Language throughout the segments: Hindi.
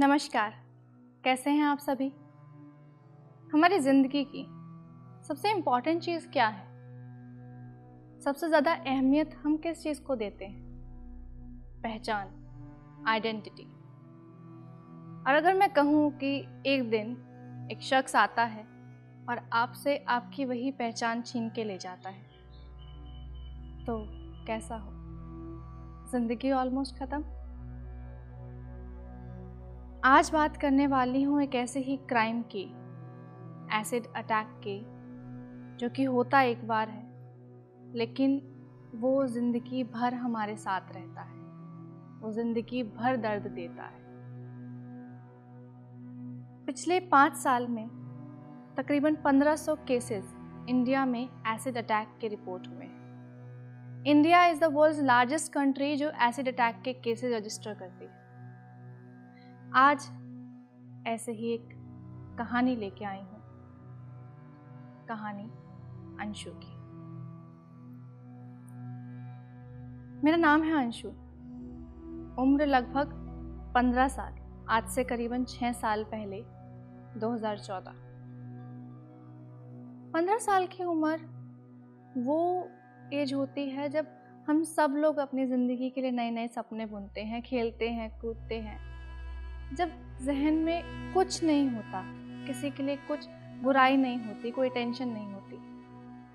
नमस्कार। कैसे हैं आप सभी? हमारी ज़िंदगी की सबसे इंपॉर्टेंट चीज़ क्या है? सबसे ज़्यादा अहमियत हम किस चीज़ को देते हैं? पहचान आइडेंटिटी और अगर मैं कहूँ कि एक दिन एक शख्स आता है और आपसे आपकी वही पहचान छीन के ले जाता है तो कैसा हो? ज़िंदगी ऑलमोस्ट ख़त्म। आज बात करने वाली हूँ एक ऐसे ही क्राइम की एसिड अटैक के, जो कि होता एक बार है, लेकिन वो ज़िंदगी भर हमारे साथ रहता है। वो ज़िंदगी भर दर्द देता है। पिछले पाँच साल में तकरीबन 1500 केसेस इंडिया में एसिड अटैक के रिपोर्ट हुए हैं। India is the world largest country जो एसिड अटैक के केसेस रजिस्टर करती है। आज ऐसे ही एक कहानी लेके आई हूँ। कहानी अंशु की। मेरा नाम है अंशु। उम्र लगभग पंद्रह साल। आज से करीबन छः साल पहले 2014 पंद्रह साल की उम्र वो एज होती है जब हम सब लोग अपनी ज़िंदगी के लिए नए नए सपने बुनते हैं, खेलते हैं, कूदते हैं। जब जहन में कुछ नहीं होता, किसी के लिए कुछ बुराई नहीं होती, कोई टेंशन नहीं होती,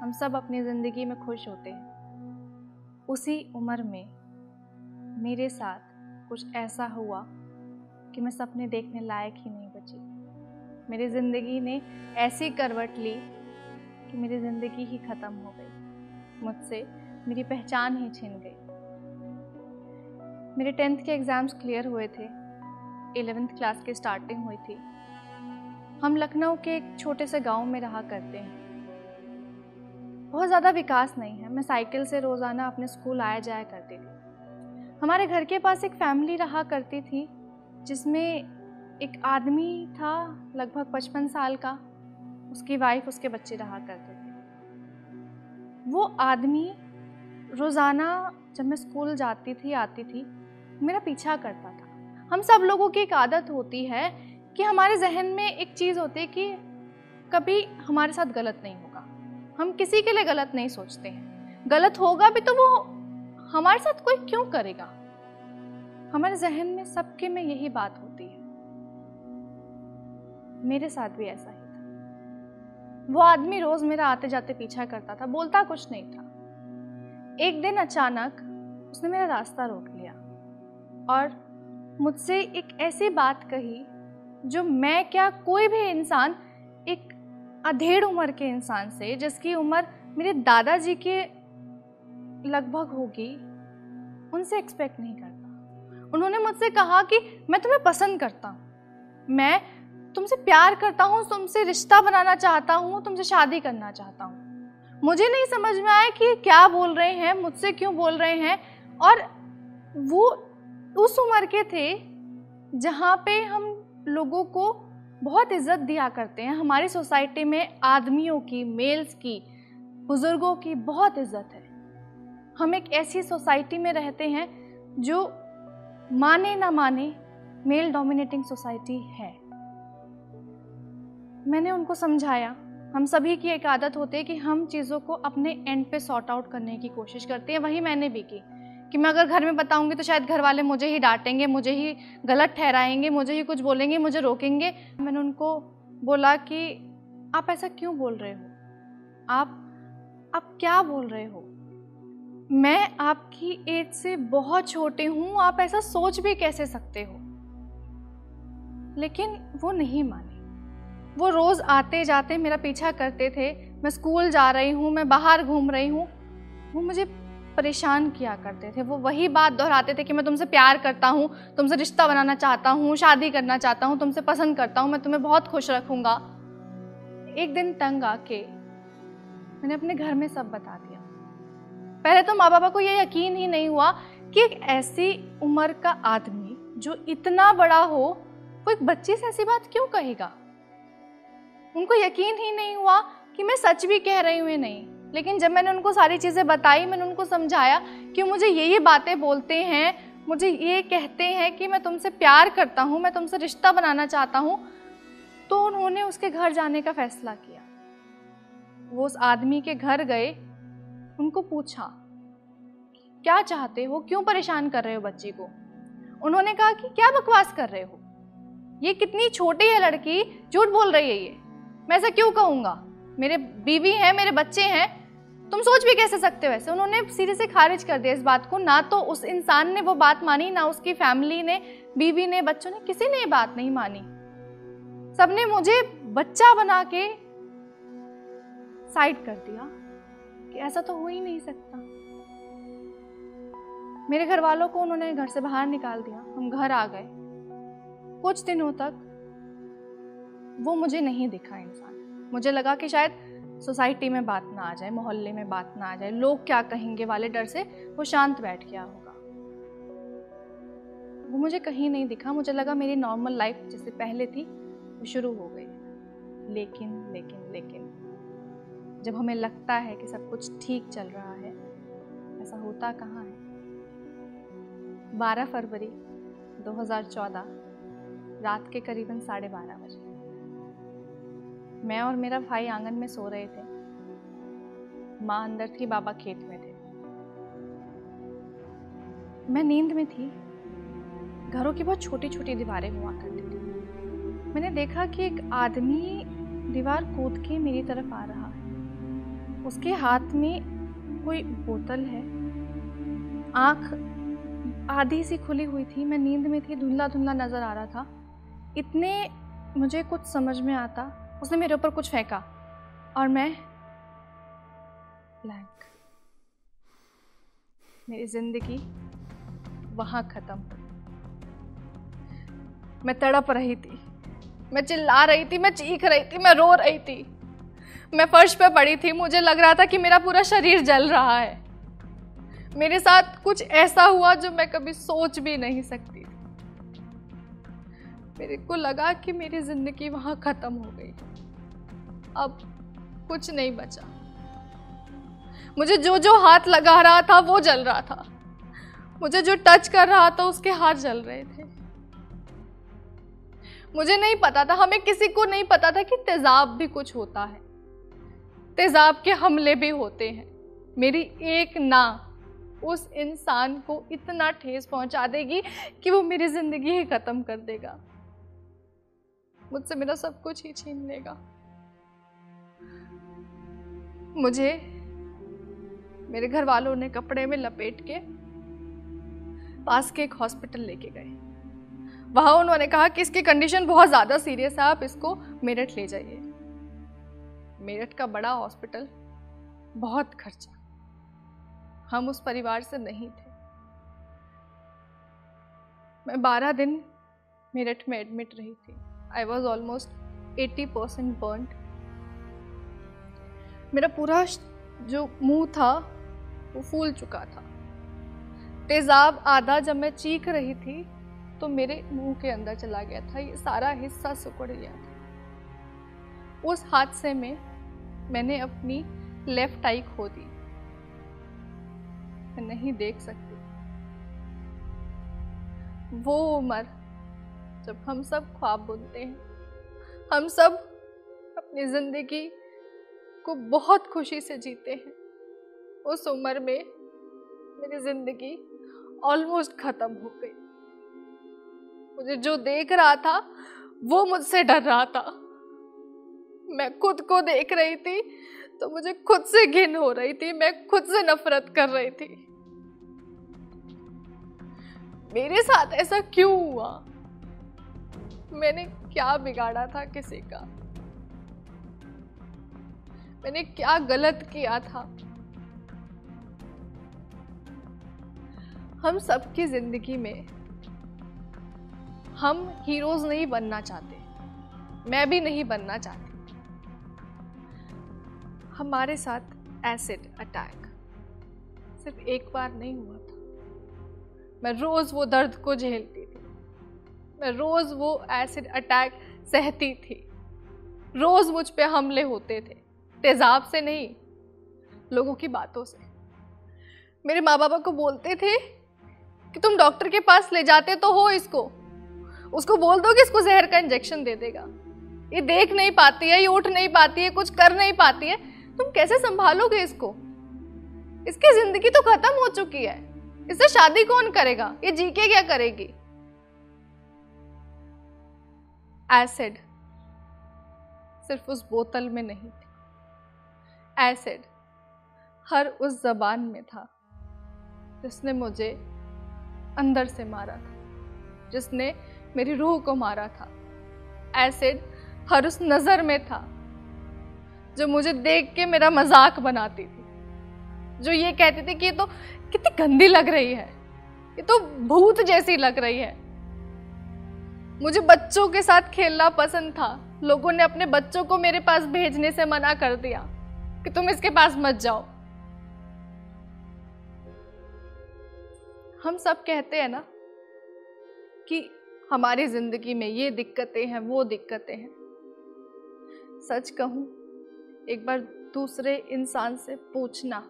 हम सब अपनी ज़िंदगी में खुश होते हैं। उसी उम्र में मेरे साथ कुछ ऐसा हुआ कि मैं सपने देखने लायक ही नहीं बची। मेरी ज़िंदगी ने ऐसी करवट ली कि मेरी ज़िंदगी ही ख़त्म हो गई। मुझसे मेरी पहचान ही छिन गई। मेरे टेंथ के एग्ज़ाम्स क्लियर हुए थे। इलेवेंथ क्लास की स्टार्टिंग हुई थी। हम लखनऊ के एक छोटे से गाँव में रहा करते हैं। बहुत ज़्यादा विकास नहीं है। मैं साइकिल से रोज़ाना अपने स्कूल आया जाया करती थी। हमारे घर के पास एक फैमिली रहा करती थी, जिसमें एक आदमी था लगभग पचपन साल का। उसकी वाइफ उसके बच्चे रहा करते थे। वो आदमी रोज़ाना जब मैं स्कूल जाती थी, आती थी, मेरा पीछा करता था। हम सब लोगों की एक आदत होती है कि हमारे जहन में एक चीज़ होती है कि कभी हमारे साथ गलत नहीं होगा। हम किसी के लिए गलत नहीं सोचते हैं। गलत होगा भी तो वो हमारे साथ कोई क्यों करेगा? हमारे जहन में सबके में यही बात होती है। मेरे साथ भी ऐसा ही था। वो आदमी रोज मेरा आते जाते पीछा करता था, बोलता कुछ नहीं था। एक दिन अचानक उसने मेरा रास्ता रोक लिया और मुझसे एक ऐसी बात कही, जो मैं क्या कोई भी इंसान, एक अधेड़ उम्र के इंसान से, जिसकी उम्र मेरे दादाजी के लगभग होगी, उनसे एक्सपेक्ट नहीं करता। उन्होंने मुझसे कहा कि मैं तुम्हें पसंद करता हूँ। मैं तुमसे प्यार करता हूँ, तुमसे रिश्ता बनाना चाहता हूँ, तुमसे शादी करना चाहता हूँ। मुझे नहीं समझ में आया कि क्या बोल रहे हैं, मुझसे क्यों बोल रहे हैं, और वो उस उम्र के थे जहाँ पे हम लोगों को बहुत इज़्ज़त दिया करते हैं। हमारी सोसाइटी में आदमियों की, मेल्स की, बुज़ुर्गों की बहुत इज़्ज़त है। हम एक ऐसी सोसाइटी में रहते हैं जो माने ना माने मेल डोमिनेटिंग सोसाइटी है। मैंने उनको समझाया। हम सभी की एक आदत होती है कि हम चीज़ों को अपने एंड पे सॉर्ट आउट करने की कोशिश करते हैं। वही मैंने भी की। कि मैं अगर घर में बताऊँगी तो शायद घर वाले मुझे ही डांटेंगे, मुझे ही गलत ठहराएँगे, मुझे ही कुछ बोलेंगे, मुझे रोकेंगे। मैंने उनको बोला कि, आप ऐसा क्यों बोल रहे हो? आप आप क्या बोल रहे हो? मैं आपकी एज से बहुत छोटे हूँ, आप ऐसा सोच भी कैसे सकते हो? लेकिन वो नहीं माने। वो रोज़ आते जाते मेरा पीछा करते थे। मैं स्कूल जा रही हूँ, मैं बाहर घूम रही हूँ। वो मुझे परेशान किया करते थे। वो वही बात दोहराते थे कि मैं तुमसे प्यार करता हूँ, तुमसे रिश्ता बनाना चाहता हूँ, शादी करना चाहता हूँ, तुमसे पसंद करता हूँ, मैं तुम्हें बहुत खुश रखूँगा। एक दिन तंग आके मैंने अपने घर में सब बता दिया। पहले तो माँ बाबा को ये यकीन ही नहीं हुआ कि एक ऐसी उम्र का आदमी जो इतना बड़ा हो, वो एक बच्ची से ऐसी बात क्यों कहेगा? उनको यकीन ही नहीं हुआ कि मैं सच भी कह रही हूँ नहीं। लेकिन जब मैंने उनको सारी चीज़ें बताई, मैंने उनको समझाया कि मुझे ये ये बातें बोलते हैं, मुझे ये कहते हैं कि मैं तुमसे प्यार करता हूँ, मैं तुमसे रिश्ता बनाना चाहता हूँ तो उन्होंने उसके घर जाने का फैसला किया। वो उस आदमी के घर गए, उनको पूछा, क्या चाहते हो? क्यों परेशान कर रहे हो बच्ची को? उन्होंने कहा कि, क्या बकवास कर रहे हो? ये कितनी छोटी है लड़की, झूठ बोल रही है ये। मैं ऐसा क्यों कहूँगा? मेरे बीवी हैं, मेरे बच्चे हैं तुम सोच भी कैसे सकते हो ऐसे? उन्होंने सीधे से खारिज कर दिया इस बात को। ना तो उस इंसान ने वो बात मानी, ना उसकी फैमिली ने, बीवी ने, बच्चों ने, किसी ने ये बात नहीं मानी। सबने मुझे बच्चा बना के साइड कर दिया कि ऐसा तो हो ही नहीं सकता। मेरे घर वालों को उन्होंने घर से बाहर निकाल दिया। हम घर आ गए। कुछ दिनों तक वो मुझे नहीं दिखा इंसान। मुझे लगा कि शायद सोसाइटी में बात ना आ जाए, मोहल्ले में बात ना आ जाए, लोग क्या कहेंगे वाले डर से वो शांत बैठ गया होगा। वो मुझे कहीं नहीं दिखा, मुझे लगा मेरी नॉर्मल लाइफ जैसे पहले थी, वो शुरू हो गई। लेकिन लेकिन लेकिन, जब हमें लगता है कि सब कुछ ठीक चल रहा है, ऐसा होता कहाँ है? 12 फरवरी 2014 रात के करीबन साढ़े बारह बजे। मैं और मेरा भाई आँगन में सो रहे थे। माँ अंदर थी, बाबा खेत में थे। मैं नींद में थी। घरों की बहुत छोटी छोटी दीवारें हुआ करती थी। मैंने देखा कि एक आदमी दीवार कूद के मेरी तरफ़ आ रहा है। उसके हाथ में कोई बोतल है। आँख आधी सी खुली हुई थी। मैं नींद में थी धुंधला धुंधला नज़र आ रहा था। इतने मुझे कुछ समझ में आता उसने मेरे ऊपर कुछ फेंका और मैं ब्लैंक मेरी ज़िंदगी वहाँ ख़त्म। मैं तड़प रही थी, मैं चिल्ला रही थी, मैं चीख रही थी, मैं रो रही थी। मैं फर्श पे पड़ी थी, मुझे लग रहा था कि मेरा पूरा शरीर जल रहा है। मेरे साथ कुछ ऐसा हुआ जो मैं कभी सोच भी नहीं सकती मेरे को लगा कि मेरी ज़िंदगी वहाँ खत्म हो गई। अब कुछ नहीं बचा। मुझे जो जो हाथ लगा रहा था, वो जल रहा था। मुझे जो टच कर रहा था, उसके हाथ जल रहे थे। मुझे नहीं पता था, हमें किसी को नहीं पता था कि तेजाब भी कुछ होता है। तेजाब के हमले भी होते हैं। मेरी एक ना उस इंसान को इतना ठेस पहुँचा देगी कि वो मेरी ज़िंदगी ही खत्म कर देगा। मुझसे मेरा सब कुछ ही छीन लेगा। मुझे मेरे घर वालों ने कपड़े में लपेट के पास के एक हॉस्पिटल लेके गए। वहाँ उन्होंने कहा कि इसकी कंडीशन बहुत ज़्यादा सीरियस है, आप इसको मेरठ ले जाइए। मेरठ का बड़ा हॉस्पिटल बहुत खर्चा। हम उस परिवार से नहीं थे। मैं बारह दिन मेरठ में एडमिट रही थी। I was almost eighty percent burn मेरा पूरा जो मुँह था, वो फूल चुका था। तेजाब आधा जब मैं चीख रही थी तो मेरे मुँह के अंदर चला गया था। ये सारा हिस्सा सुकड़ गया था। उस हादसे में मैंने अपनी लेफ़्ट आई खो दी। मैं नहीं देख सकती। वो उम्र जब हम सब ख्वाब बुनते हैं, हम सब अपनी ज़िंदगी को बहुत खुशी से जीते हैं। उस उम्र में मेरी ज़िंदगी ऑलमोस्ट ख़त्म हो गई। मुझे जो देख रहा था, वो मुझसे डर रहा था। मैं खुद को देख रही थी तो मुझे खुद से घिन हो रही थी, मैं खुद से नफरत कर रही थी। मेरे साथ ऐसा क्यों हुआ? मैंने क्या बिगाड़ा था किसी का? मैंने क्या गलत किया था? हम सबकी ज़िंदगी में हम हीरोज नहीं बनना चाहते। मैं भी नहीं बनना चाहती। हमारे साथ एसिड अटैक सिर्फ़ एक बार नहीं हुआ था। मैं रोज़ वो दर्द को झेलती थी। मैं रोज़ वो एसिड अटैक सहती थी। रोज़ मुझ पे हमले होते थे। तेज़ाब से नहीं, लोगों की बातों से। मेरे माँ बाबा को बोलते थे कि तुम डॉक्टर के पास ले जाते तो हो इसको। उसको बोल दो कि इसको जहर का इंजेक्शन दे देगा। ये देख नहीं पाती है, ये उठ नहीं पाती है, कुछ कर नहीं पाती है। तुम कैसे संभालोगे इसको? इसकी ज़िंदगी तो खत्म हो चुकी है। इससे शादी कौन करेगा? ये जी के क्या करेगी? एसिड सिर्फ़ उस बोतल में नहीं। एसिड हर उस जबान में था, जिसने मुझे अंदर से मारा था, जिसने मेरी रूह को मारा था। एसिड हर उस नज़र में था, जो मुझे देख के मेरा मज़ाक बनाती थी, जो ये कहती थी कि ये तो कितनी गंदी लग रही है, ये तो भूत जैसी लग रही है। मुझे बच्चों के साथ खेलना पसंद था, लोगों ने अपने बच्चों को मेरे पास भेजने से मना कर दिया। कि तुम इसके पास मत जाओ। हम सब कहते हैं ना कि हमारी ज़िंदगी में ये दिक्कतें हैं, वो दिक्कतें हैं। सच कहूँ, एक बार दूसरे इंसान से पूछना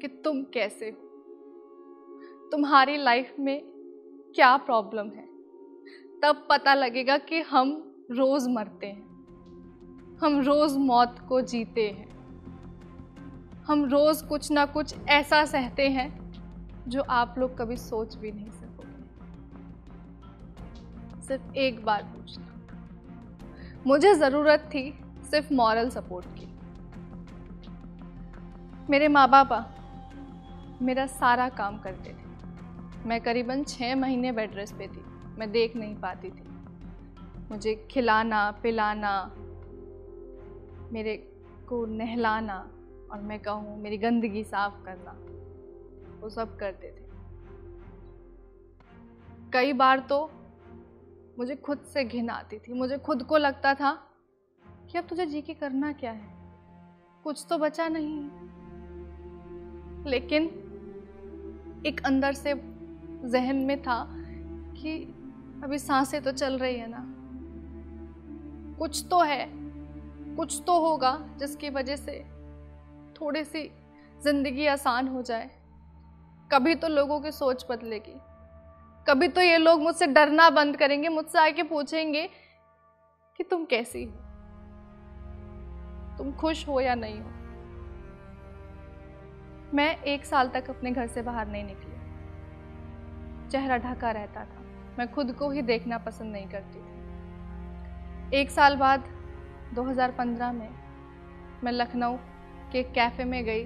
कि तुम कैसे हो? तुम्हारी लाइफ में क्या प्रॉब्लम है? तब पता लगेगा कि हम रोज मरते हैं। हम रोज मौत को जीते हैं। हम रोज कुछ ना कुछ ऐसा सहते हैं जो आप लोग कभी सोच भी नहीं सकोगे। सिर्फ़ एक बार पूछना। मुझे ज़रूरत थी सिर्फ़ मॉरल सपोर्ट की। मेरे माँ बापा मेरा सारा काम करते थे। मैं करीबन छः महीने बेड रेस्ट पे थी। मैं देख नहीं पाती थी। मुझे खिलाना, पिलाना, मेरे को नहलाना और मैं कहूँ, मेरी गंदगी साफ़ करना। वो सब करते थे। कई बार तो मुझे खुद से घिन आती थी। मुझे खुद को लगता था कि अब तुझे जी के करना क्या है? कुछ तो बचा नहीं लेकिन एक अंदर से जहन में था कि अभी साँसें तो चल रही है ना। कुछ तो है, कुछ तो होगा जिसकी वजह से थोड़ी सी ज़िंदगी आसान हो जाए। कभी तो लोगों की सोच बदलेगी। कभी तो ये लोग मुझसे डरना बंद करेंगे, मुझसे आके पूछेंगे कि तुम कैसी हो? तुम खुश हो या नहीं हो? मैं एक साल तक अपने घर से बाहर नहीं निकली। चेहरा ढका रहता था। मैं खुद को ही देखना पसंद नहीं करती थी। एक साल बाद 2015 में मैं लखनऊ के कैफ़े में गई,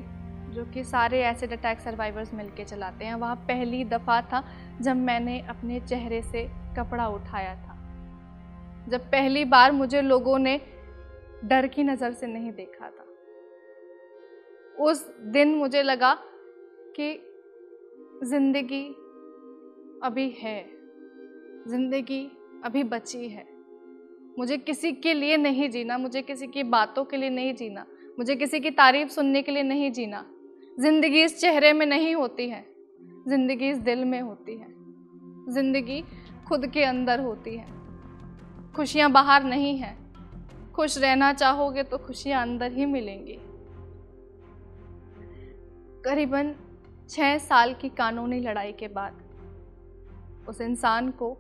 जो कि सारे एसिड अटैक सर्वाइवर्स मिलके चलाते हैं। वहाँ पहली दफ़ा था जब मैंने अपने चेहरे से कपड़ा उठाया था। जब पहली बार मुझे लोगों ने डर की नज़र से नहीं देखा था। उस दिन मुझे लगा कि ज़िंदगी अभी है। ज़िंदगी अभी बची है। मुझे किसी के लिए नहीं जीना, मुझे किसी की बातों के लिए नहीं जीना। मुझे किसी की तारीफ़ सुनने के लिए नहीं जीना। ज़िंदगी इस चेहरे में नहीं होती है। ज़िंदगी इस दिल में होती है। ज़िंदगी खुद के अंदर होती है। खुशियाँ बाहर नहीं हैं। खुश रहना चाहोगे तो खुशियाँ अंदर ही मिलेंगी। करीबन छः साल की कानूनी लड़ाई के बाद उस इंसान को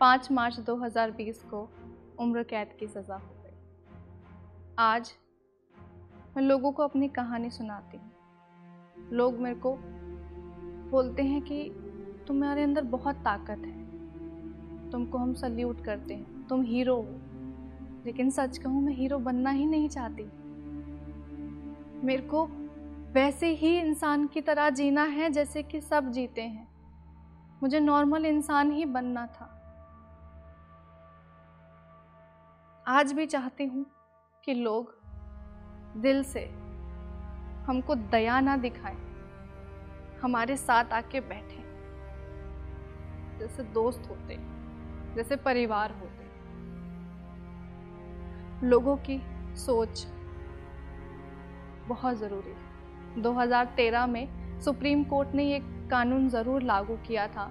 5 मार्च 2020 को उम्र कैद की सज़ा हो गई। आज मैं लोगों को अपनी कहानी सुनाती हूँ। लोग मेरे को बोलते हैं कि तुम्हारे अंदर बहुत ताकत है। तुमको हम सल्यूट करते हैं। तुम हीरो हो। लेकिन सच कहूँ, मैं हीरो बनना ही नहीं चाहती। मेरे को वैसे ही इंसान की तरह जीना है जैसे कि सब जीते हैं। मुझे नॉर्मल इंसान ही बनना था। आज भी चाहती हूँ कि लोग दिल से हमको दया ना दिखाएँ, हमारे साथ आके बैठे। जैसे दोस्त होते, जैसे परिवार होते। लोगों की सोच बहुत ज़रूरी है। 2013 में सुप्रीम कोर्ट ने ये कानून ज़रूर लागू किया था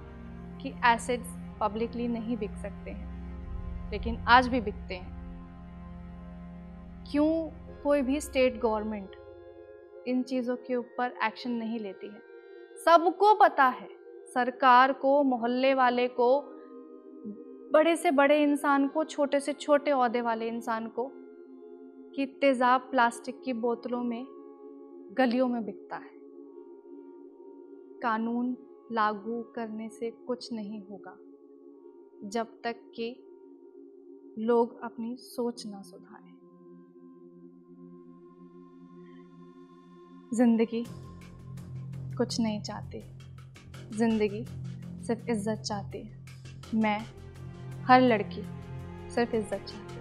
कि एसिड्स पब्लिकली नहीं बिक सकते हैं, लेकिन आज भी बिकते हैं। क्यों कोई भी स्टेट गवर्नमेंट इन चीज़ों के ऊपर एक्शन नहीं लेती है। सबको पता है, सरकार को, मोहल्ले वाले को, बड़े से बड़े इंसान को, छोटे से छोटे अहदे वाले इंसान को, कि तेज़ाब प्लास्टिक की बोतलों में, गलियों में बिकता है। कानून लागू करने से कुछ नहीं होगा, जब तक कि लोग अपनी सोच ना सुधारें। ज़िंदगी कुछ नहीं चाहती। ज़िंदगी सिर्फ़ इज़्ज़त चाहती है। मैं, हर लड़की सिर्फ़ इज़्ज़त चाहती